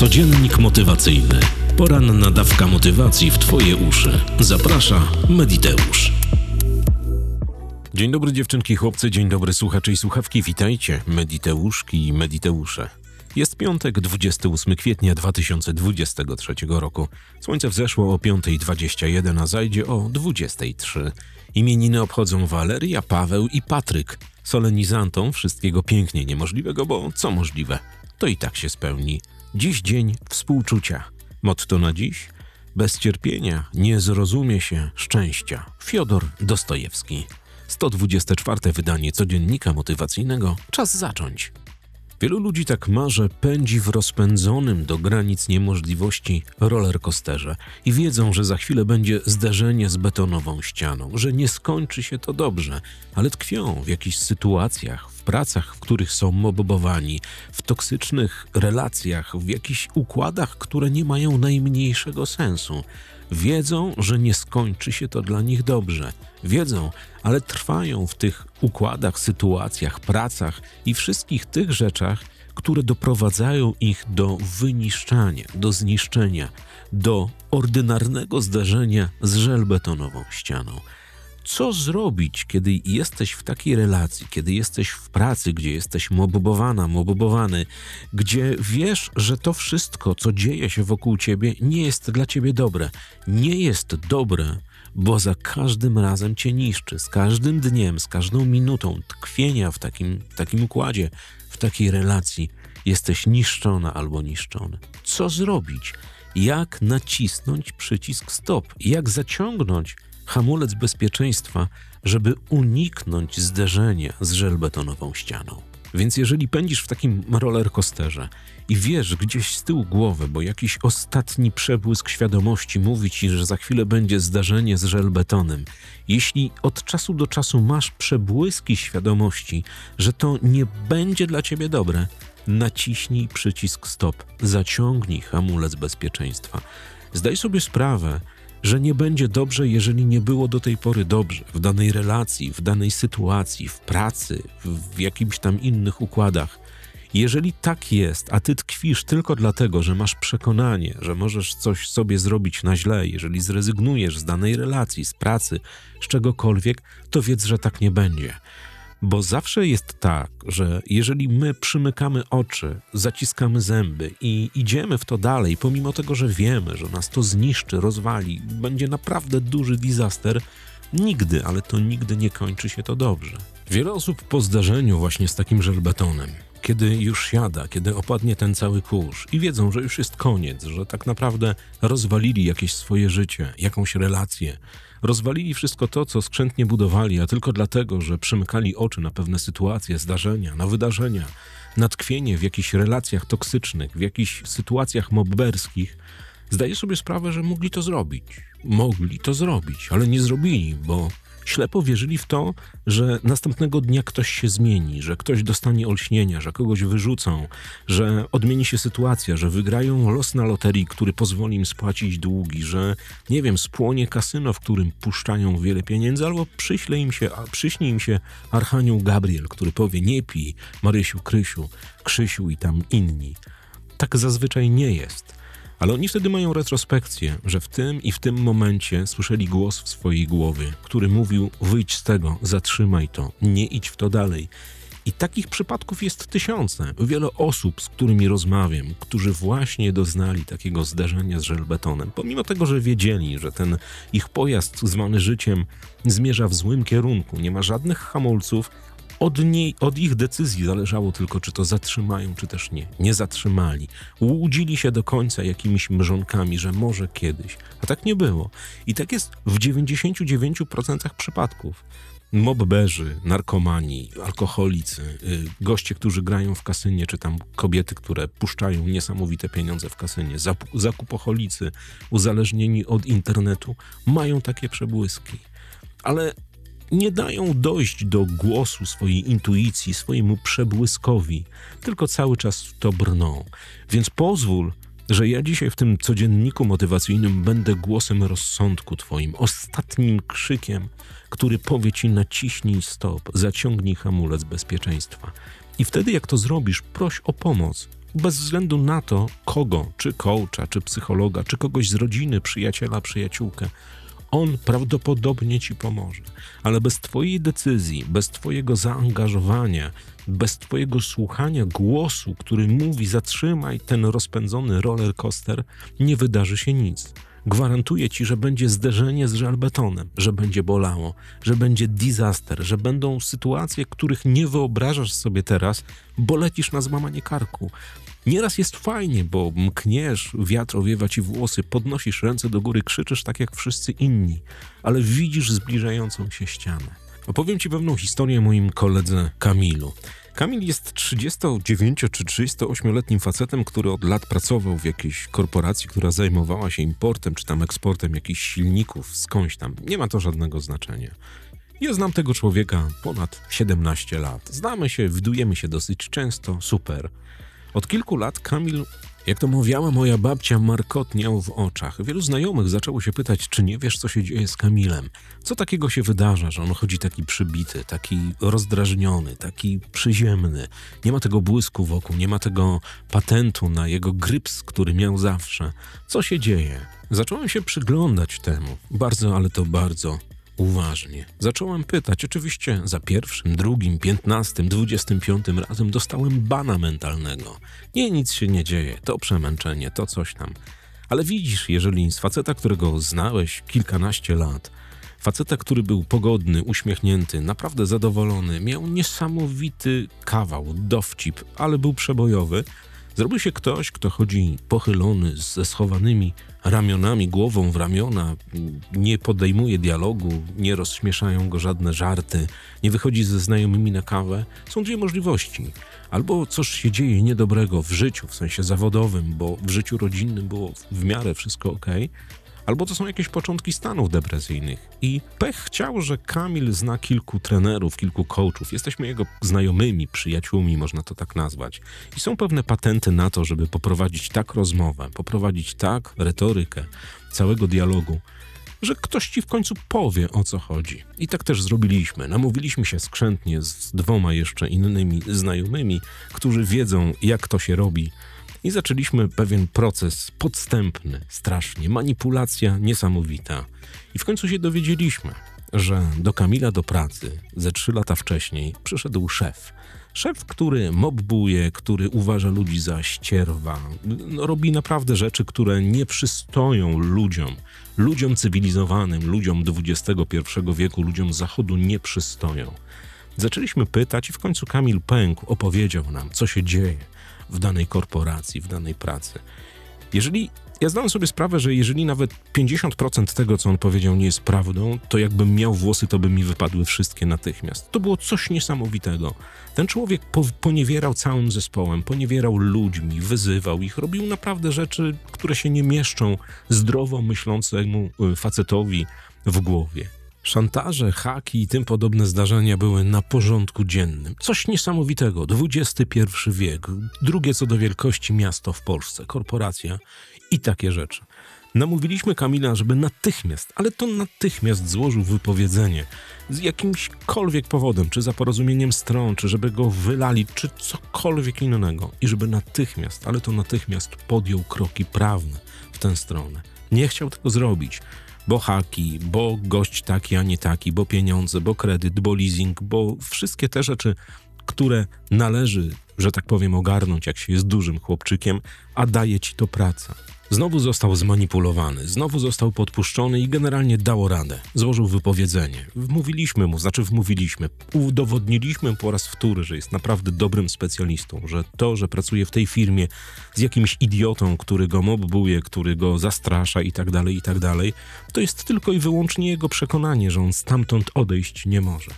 Codziennik motywacyjny. Poranna dawka motywacji w Twoje uszy. Zaprasza Mediteusz. Dzień dobry dziewczynki, chłopcy, dzień dobry słuchacze i słuchawki, witajcie, Mediteuszki i Mediteusze. Jest piątek, 28 kwietnia 2023 roku. Słońce wzeszło o 5.21, a zajdzie o 23.03. Imieniny obchodzą Waleria, Paweł i Patryk. Solenizantom wszystkiego pięknie niemożliwego, bo co możliwe, to i tak się spełni. Dziś dzień współczucia. Motto na dziś? Bez cierpienia nie zrozumie się szczęścia. Fiodor Dostojewski. 124. wydanie codziennika motywacyjnego. Czas zacząć. Wielu ludzi tak ma, że pędzi w rozpędzonym do granic niemożliwości rollercoasterze i wiedzą, że za chwilę będzie zderzenie z betonową ścianą, że nie skończy się to dobrze, ale tkwią w jakichś sytuacjach, w pracach, w których są mobbowani, w toksycznych relacjach, w jakichś układach, które nie mają najmniejszego sensu. Wiedzą, że nie skończy się to dla nich dobrze. Wiedzą, ale trwają w tych układach, sytuacjach, pracach i wszystkich tych rzeczach, które doprowadzają ich do wyniszczania, do zniszczenia, do ordynarnego zdarzenia z żelbetonową ścianą. Co zrobić, kiedy jesteś w takiej relacji, kiedy jesteś w pracy, gdzie jesteś mobbowana, mobbowany, gdzie wiesz, że to wszystko, co dzieje się wokół ciebie, nie jest dla ciebie dobre. Nie jest dobre, bo za każdym razem cię niszczy, z każdym dniem, z każdą minutą tkwienia w takim, takim układzie, w takiej relacji jesteś niszczona albo niszczony. Co zrobić? Jak nacisnąć przycisk stop? Jak zaciągnąć hamulec bezpieczeństwa, żeby uniknąć zderzenia z żelbetonową ścianą. Więc jeżeli pędzisz w takim rollercoasterze i wiesz gdzieś z tyłu głowy, bo jakiś ostatni przebłysk świadomości mówi ci, że za chwilę będzie zdarzenie z żelbetonem, jeśli od czasu do czasu masz przebłyski świadomości, że to nie będzie dla ciebie dobre, naciśnij przycisk stop, zaciągnij hamulec bezpieczeństwa. Zdaj sobie sprawę, że nie będzie dobrze, jeżeli nie było do tej pory dobrze w danej relacji, w danej sytuacji, w pracy, w, jakimś tam innych układach. Jeżeli tak jest, a ty tkwisz tylko dlatego, że masz przekonanie, że możesz coś sobie zrobić na źle, jeżeli zrezygnujesz z danej relacji, z pracy, z czegokolwiek, to wiedz, że tak nie będzie. Bo zawsze jest tak, że jeżeli my przymykamy oczy, zaciskamy zęby i idziemy w to dalej, pomimo tego, że wiemy, że nas to zniszczy, rozwali, będzie naprawdę duży disaster, nigdy, ale to nigdy nie kończy się to dobrze. Wiele osób po zdarzeniu właśnie z takim żelbetonem, kiedy już siada, kiedy opadnie ten cały kurz i wiedzą, że już jest koniec, że tak naprawdę rozwalili jakieś swoje życie, jakąś relację, Rozwalili wszystko to, co skrzętnie budowali, a tylko dlatego, że przymykali oczy na pewne sytuacje, zdarzenia, na wydarzenia, na tkwienie w jakichś relacjach toksycznych, w jakichś sytuacjach mobberskich, zdaję sobie sprawę, że mogli to zrobić. Mogli to zrobić, ale nie zrobili, bo ślepo wierzyli w to, że następnego dnia ktoś się zmieni, że ktoś dostanie olśnienia, że kogoś wyrzucą, że odmieni się sytuacja, że wygrają los na loterii, który pozwoli im spłacić długi, że nie wiem, spłonie kasyno, w którym puszczają wiele pieniędzy, albo przyśle im się, przyśni im się Archanioł Gabriel, który powie nie pij, Marysiu, Krysiu, Krzysiu i tam inni. Tak zazwyczaj nie jest. Ale oni wtedy mają retrospekcję, że w tym i w tym momencie słyszeli głos w swojej głowie, który mówił: wyjdź z tego, zatrzymaj to, nie idź w to dalej. I takich przypadków jest tysiące. Wiele osób, z którymi rozmawiam, którzy właśnie doznali takiego zdarzenia z żelbetonem, pomimo tego, że wiedzieli, że ten ich pojazd zwany życiem zmierza w złym kierunku, nie ma żadnych hamulców, od, niej, od ich decyzji zależało tylko, czy to zatrzymają, czy też nie. Nie zatrzymali. Łudzili się do końca jakimiś mrzonkami, że może kiedyś. A tak nie było. I tak jest w 99% przypadków. Mobberzy, narkomani, alkoholicy, y, goście, którzy grają w kasynie, czy tam kobiety, które puszczają niesamowite pieniądze w kasynie, zakupoholicy, uzależnieni od internetu, mają takie przebłyski. Ale nie dają dojść do głosu swojej intuicji, swojemu przebłyskowi, tylko cały czas w to brną. Więc pozwól, że ja dzisiaj w tym codzienniku motywacyjnym będę głosem rozsądku Twoim, ostatnim krzykiem, który powie Ci naciśnij stop, zaciągnij hamulec bezpieczeństwa. I wtedy, jak to zrobisz, proś o pomoc. Bez względu na to, kogo, czy coacha, czy psychologa, czy kogoś z rodziny, przyjaciela, przyjaciółkę, on prawdopodobnie ci pomoże. Ale bez Twojej decyzji, bez Twojego zaangażowania, bez Twojego słuchania głosu, który mówi: zatrzymaj ten rozpędzony roller coaster, nie wydarzy się nic. Gwarantuję ci, że będzie zderzenie z żelbetonem, że będzie bolało, że będzie disaster, że będą sytuacje, których nie wyobrażasz sobie teraz, bo lecisz na złamanie karku. Nieraz jest fajnie, bo mkniesz, wiatr owiewa ci włosy, podnosisz ręce do góry, krzyczysz tak jak wszyscy inni, ale widzisz zbliżającą się ścianę. Opowiem ci pewną historię o moim koledze Kamilu. Kamil jest 39 czy 38-letnim facetem, który od lat pracował w jakiejś korporacji, która zajmowała się importem czy tam eksportem jakichś silników skądś tam. Nie ma to żadnego znaczenia. Ja znam tego człowieka ponad 17 lat. Znamy się, widujemy się dosyć często, super. Od kilku lat Kamil jak to mówiła moja babcia, markotniał w oczach. Wielu znajomych zaczęło się pytać, czy nie wiesz, co się dzieje z Kamilem. Co takiego się wydarza, że on chodzi taki przybity, taki rozdrażniony, taki przyziemny. Nie ma tego błysku wokół, nie ma tego patentu na jego gryps, który miał zawsze. Co się dzieje? Zacząłem się przyglądać temu. Bardzo, ale to bardzo uważnie. Zacząłem pytać, oczywiście za pierwszym, drugim, piętnastym, dwudziestym piątym razem dostałem bana mentalnego. Nie, nic się nie dzieje, to przemęczenie, to coś tam. Ale widzisz, jeżeli z faceta, którego znałeś kilkanaście lat, faceta, który był pogodny, uśmiechnięty, naprawdę zadowolony, miał niesamowity kawał, dowcip, ale był przebojowy, Zrobił się ktoś, kto chodzi pochylony, ze schowanymi ramionami, głową w ramiona, nie podejmuje dialogu, nie rozśmieszają go żadne żarty, nie wychodzi ze znajomymi na kawę. Są dwie możliwości. Albo coś się dzieje niedobrego w życiu, w sensie zawodowym, bo w życiu rodzinnym było w miarę wszystko ok, albo to są jakieś początki stanów depresyjnych. I pech chciał, że Kamil zna kilku trenerów, kilku coachów. Jesteśmy jego znajomymi, przyjaciółmi, można to tak nazwać. I są pewne patenty na to, żeby poprowadzić tak rozmowę, poprowadzić tak retorykę całego dialogu, że ktoś ci w końcu powie o co chodzi. I tak też zrobiliśmy. Namówiliśmy się skrzętnie z dwoma jeszcze innymi znajomymi, którzy wiedzą, jak to się robi i zaczęliśmy pewien proces podstępny, strasznie, manipulacja niesamowita. I w końcu się dowiedzieliśmy, że do Kamila do pracy ze trzy lata wcześniej przyszedł szef. Szef, który mobbuje, który uważa ludzi za ścierwa, no, robi naprawdę rzeczy, które nie przystoją ludziom, ludziom cywilizowanym, ludziom XXI wieku, ludziom zachodu nie przystoją. Zaczęliśmy pytać i w końcu Kamil pękł, opowiedział nam, co się dzieje w danej korporacji, w danej pracy. Jeżeli ja zdałem sobie sprawę, że jeżeli nawet 50% tego, co on powiedział, nie jest prawdą, to jakbym miał włosy, to by mi wypadły wszystkie natychmiast. To było coś niesamowitego. Ten człowiek po, poniewierał całym zespołem, poniewierał ludźmi, wyzywał ich, robił naprawdę rzeczy, które się nie mieszczą zdrowo myślącemu y, facetowi w głowie. Szantaże, haki i tym podobne zdarzenia były na porządku dziennym. Coś niesamowitego. XXI wiek, drugie co do wielkości miasto w Polsce, korporacja i takie rzeczy. Namówiliśmy Kamila, żeby natychmiast, ale to natychmiast złożył wypowiedzenie z jakimśkolwiek powodem, czy za porozumieniem stron, czy żeby go wylali, czy cokolwiek innego. I żeby natychmiast, ale to natychmiast podjął kroki prawne w tę stronę. Nie chciał tego zrobić bo haki, bo gość taki, a nie taki, bo pieniądze, bo kredyt, bo leasing, bo wszystkie te rzeczy, które należy, że tak powiem, ogarnąć, jak się jest dużym chłopczykiem, a daje ci to praca. Znowu został zmanipulowany, znowu został podpuszczony i generalnie dało radę. Złożył wypowiedzenie. Wmówiliśmy mu, znaczy wmówiliśmy, udowodniliśmy po raz wtóry, że jest naprawdę dobrym specjalistą, że to, że pracuje w tej firmie z jakimś idiotą, który go mobbuje, który go zastrasza i tak dalej, i tak dalej, to jest tylko i wyłącznie jego przekonanie, że on stamtąd odejść nie może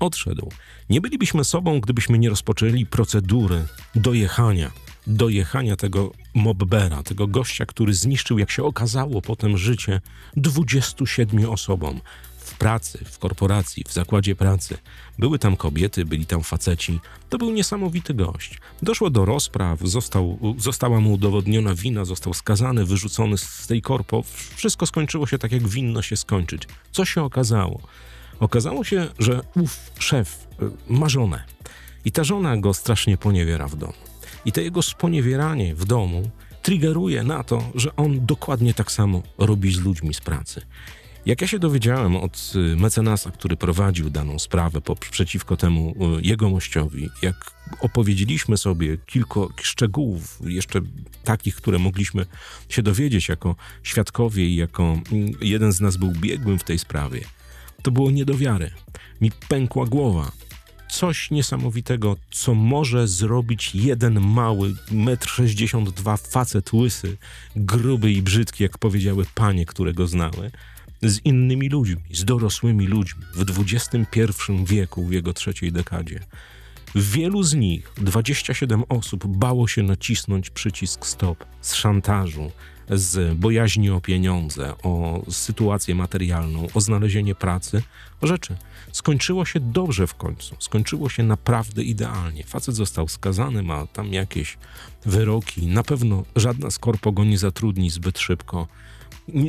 odszedł. Nie bylibyśmy sobą, gdybyśmy nie rozpoczęli procedury dojechania dojechania tego mobbera, tego gościa, który zniszczył, jak się okazało, potem życie 27 osobom w pracy, w korporacji, w zakładzie pracy. Były tam kobiety, byli tam faceci. To był niesamowity gość. Doszło do rozpraw, został, została mu udowodniona wina, został skazany, wyrzucony z tej korpo. Wszystko skończyło się tak, jak winno się skończyć. Co się okazało? Okazało się, że ów szef y, ma żonę. I ta żona go strasznie poniewiera w domu. I to jego sponiewieranie w domu triggeruje na to, że on dokładnie tak samo robi z ludźmi z pracy. Jak ja się dowiedziałem od y, mecenasa, który prowadził daną sprawę po, przeciwko temu y, jegomościowi, jak opowiedzieliśmy sobie kilka szczegółów, jeszcze takich, które mogliśmy się dowiedzieć jako świadkowie i jako mm, jeden z nas był biegłym w tej sprawie, to było nie do wiary. Mi pękła głowa. Coś niesamowitego, co może zrobić jeden mały, metr sześćdziesiąt dwa facet łysy, gruby i brzydki, jak powiedziały panie, które go znały, z innymi ludźmi, z dorosłymi ludźmi w XXI wieku, w jego trzeciej dekadzie. Wielu z nich, 27 osób, bało się nacisnąć przycisk stop z szantażu, z bojaźni o pieniądze, o sytuację materialną, o znalezienie pracy, o rzeczy. Skończyło się dobrze w końcu. Skończyło się naprawdę idealnie. Facet został skazany, ma tam jakieś wyroki. Na pewno żadna z korpo go nie zatrudni zbyt szybko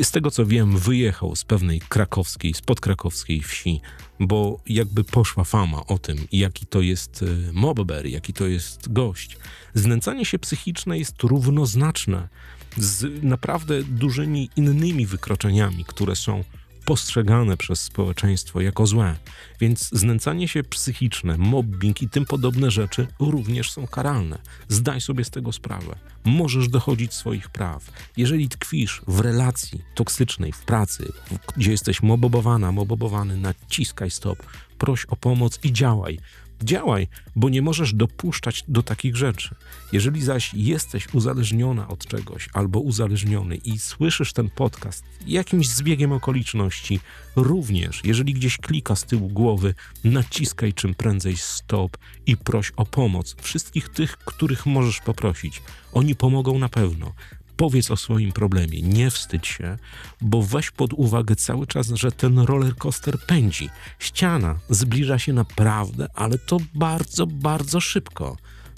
z tego co wiem, wyjechał z pewnej krakowskiej, spod krakowskiej wsi, bo jakby poszła fama o tym, jaki to jest e, mobber, jaki to jest gość. Znęcanie się psychiczne jest równoznaczne z naprawdę dużymi innymi wykroczeniami, które są postrzegane przez społeczeństwo jako złe. Więc znęcanie się psychiczne, mobbing i tym podobne rzeczy również są karalne. Zdaj sobie z tego sprawę. Możesz dochodzić swoich praw. Jeżeli tkwisz w relacji toksycznej, w pracy, gdzie jesteś mobobowana, mobobowany, naciskaj stop, proś o pomoc i działaj. Działaj, bo nie możesz dopuszczać do takich rzeczy. Jeżeli zaś jesteś uzależniona od czegoś albo uzależniony i słyszysz ten podcast jakimś zbiegiem okoliczności, również, jeżeli gdzieś klika z tyłu głowy, naciskaj czym prędzej stop i proś o pomoc wszystkich tych, których możesz poprosić. Oni pomogą na pewno. Powiedz o swoim problemie, nie wstydź się, bo weź pod uwagę cały czas, że ten roller coaster pędzi. Ściana zbliża się naprawdę, ale to bardzo, bardzo szybko.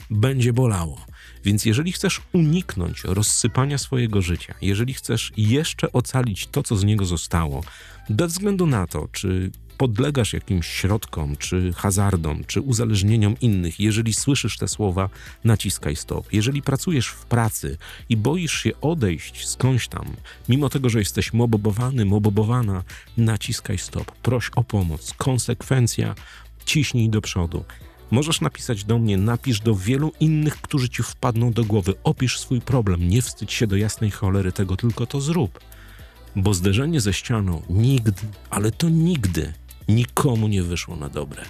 Będzie bolało. Więc jeżeli chcesz uniknąć rozsypania swojego życia, jeżeli chcesz jeszcze ocalić to, co z niego zostało, bez względu na to, czy podlegasz jakimś środkom, czy hazardom, czy uzależnieniom innych, jeżeli słyszysz te słowa, naciskaj stop. Jeżeli pracujesz w pracy i boisz się odejść skądś tam, mimo tego, że jesteś mobobowany, mobobowana, naciskaj stop. Proś o pomoc. Konsekwencja, ciśnij do przodu. Możesz napisać do mnie, napisz do wielu innych, którzy ci wpadną do głowy. Opisz swój problem, nie wstydź się do jasnej cholery tego, tylko to zrób. Bo zderzenie ze ścianą nigdy, ale to nigdy nikomu nie wyszło na dobre.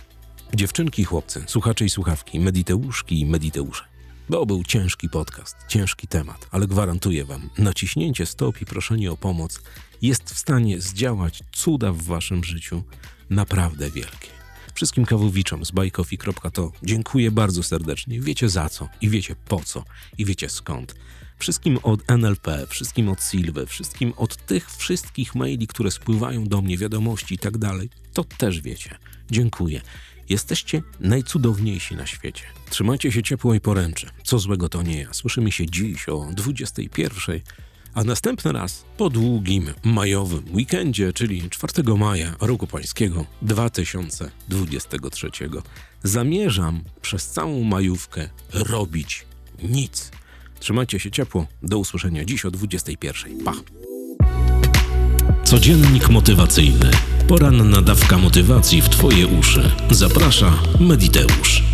Dziewczynki i chłopcy, słuchacze i słuchawki, mediteuszki i mediteusze. Bo był ciężki podcast, ciężki temat, ale gwarantuję wam, naciśnięcie stop i proszenie o pomoc jest w stanie zdziałać cuda w waszym życiu naprawdę wielkie. Wszystkim kawowiczom z bajkofi.to dziękuję bardzo serdecznie. Wiecie za co i wiecie po co i wiecie skąd. Wszystkim od NLP, wszystkim od Silwy, wszystkim od tych wszystkich maili, które spływają do mnie, wiadomości i tak dalej, to też wiecie. Dziękuję. Jesteście najcudowniejsi na świecie. Trzymajcie się ciepło i poręczy. Co złego to nie ja. Słyszymy się dziś o 21 a następny raz po długim majowym weekendzie, czyli 4 maja roku pańskiego 2023. Zamierzam przez całą majówkę robić nic. Trzymajcie się ciepło. Do usłyszenia dziś o 21. Pa! Codziennik motywacyjny. Poranna dawka motywacji w Twoje uszy. Zaprasza Mediteusz.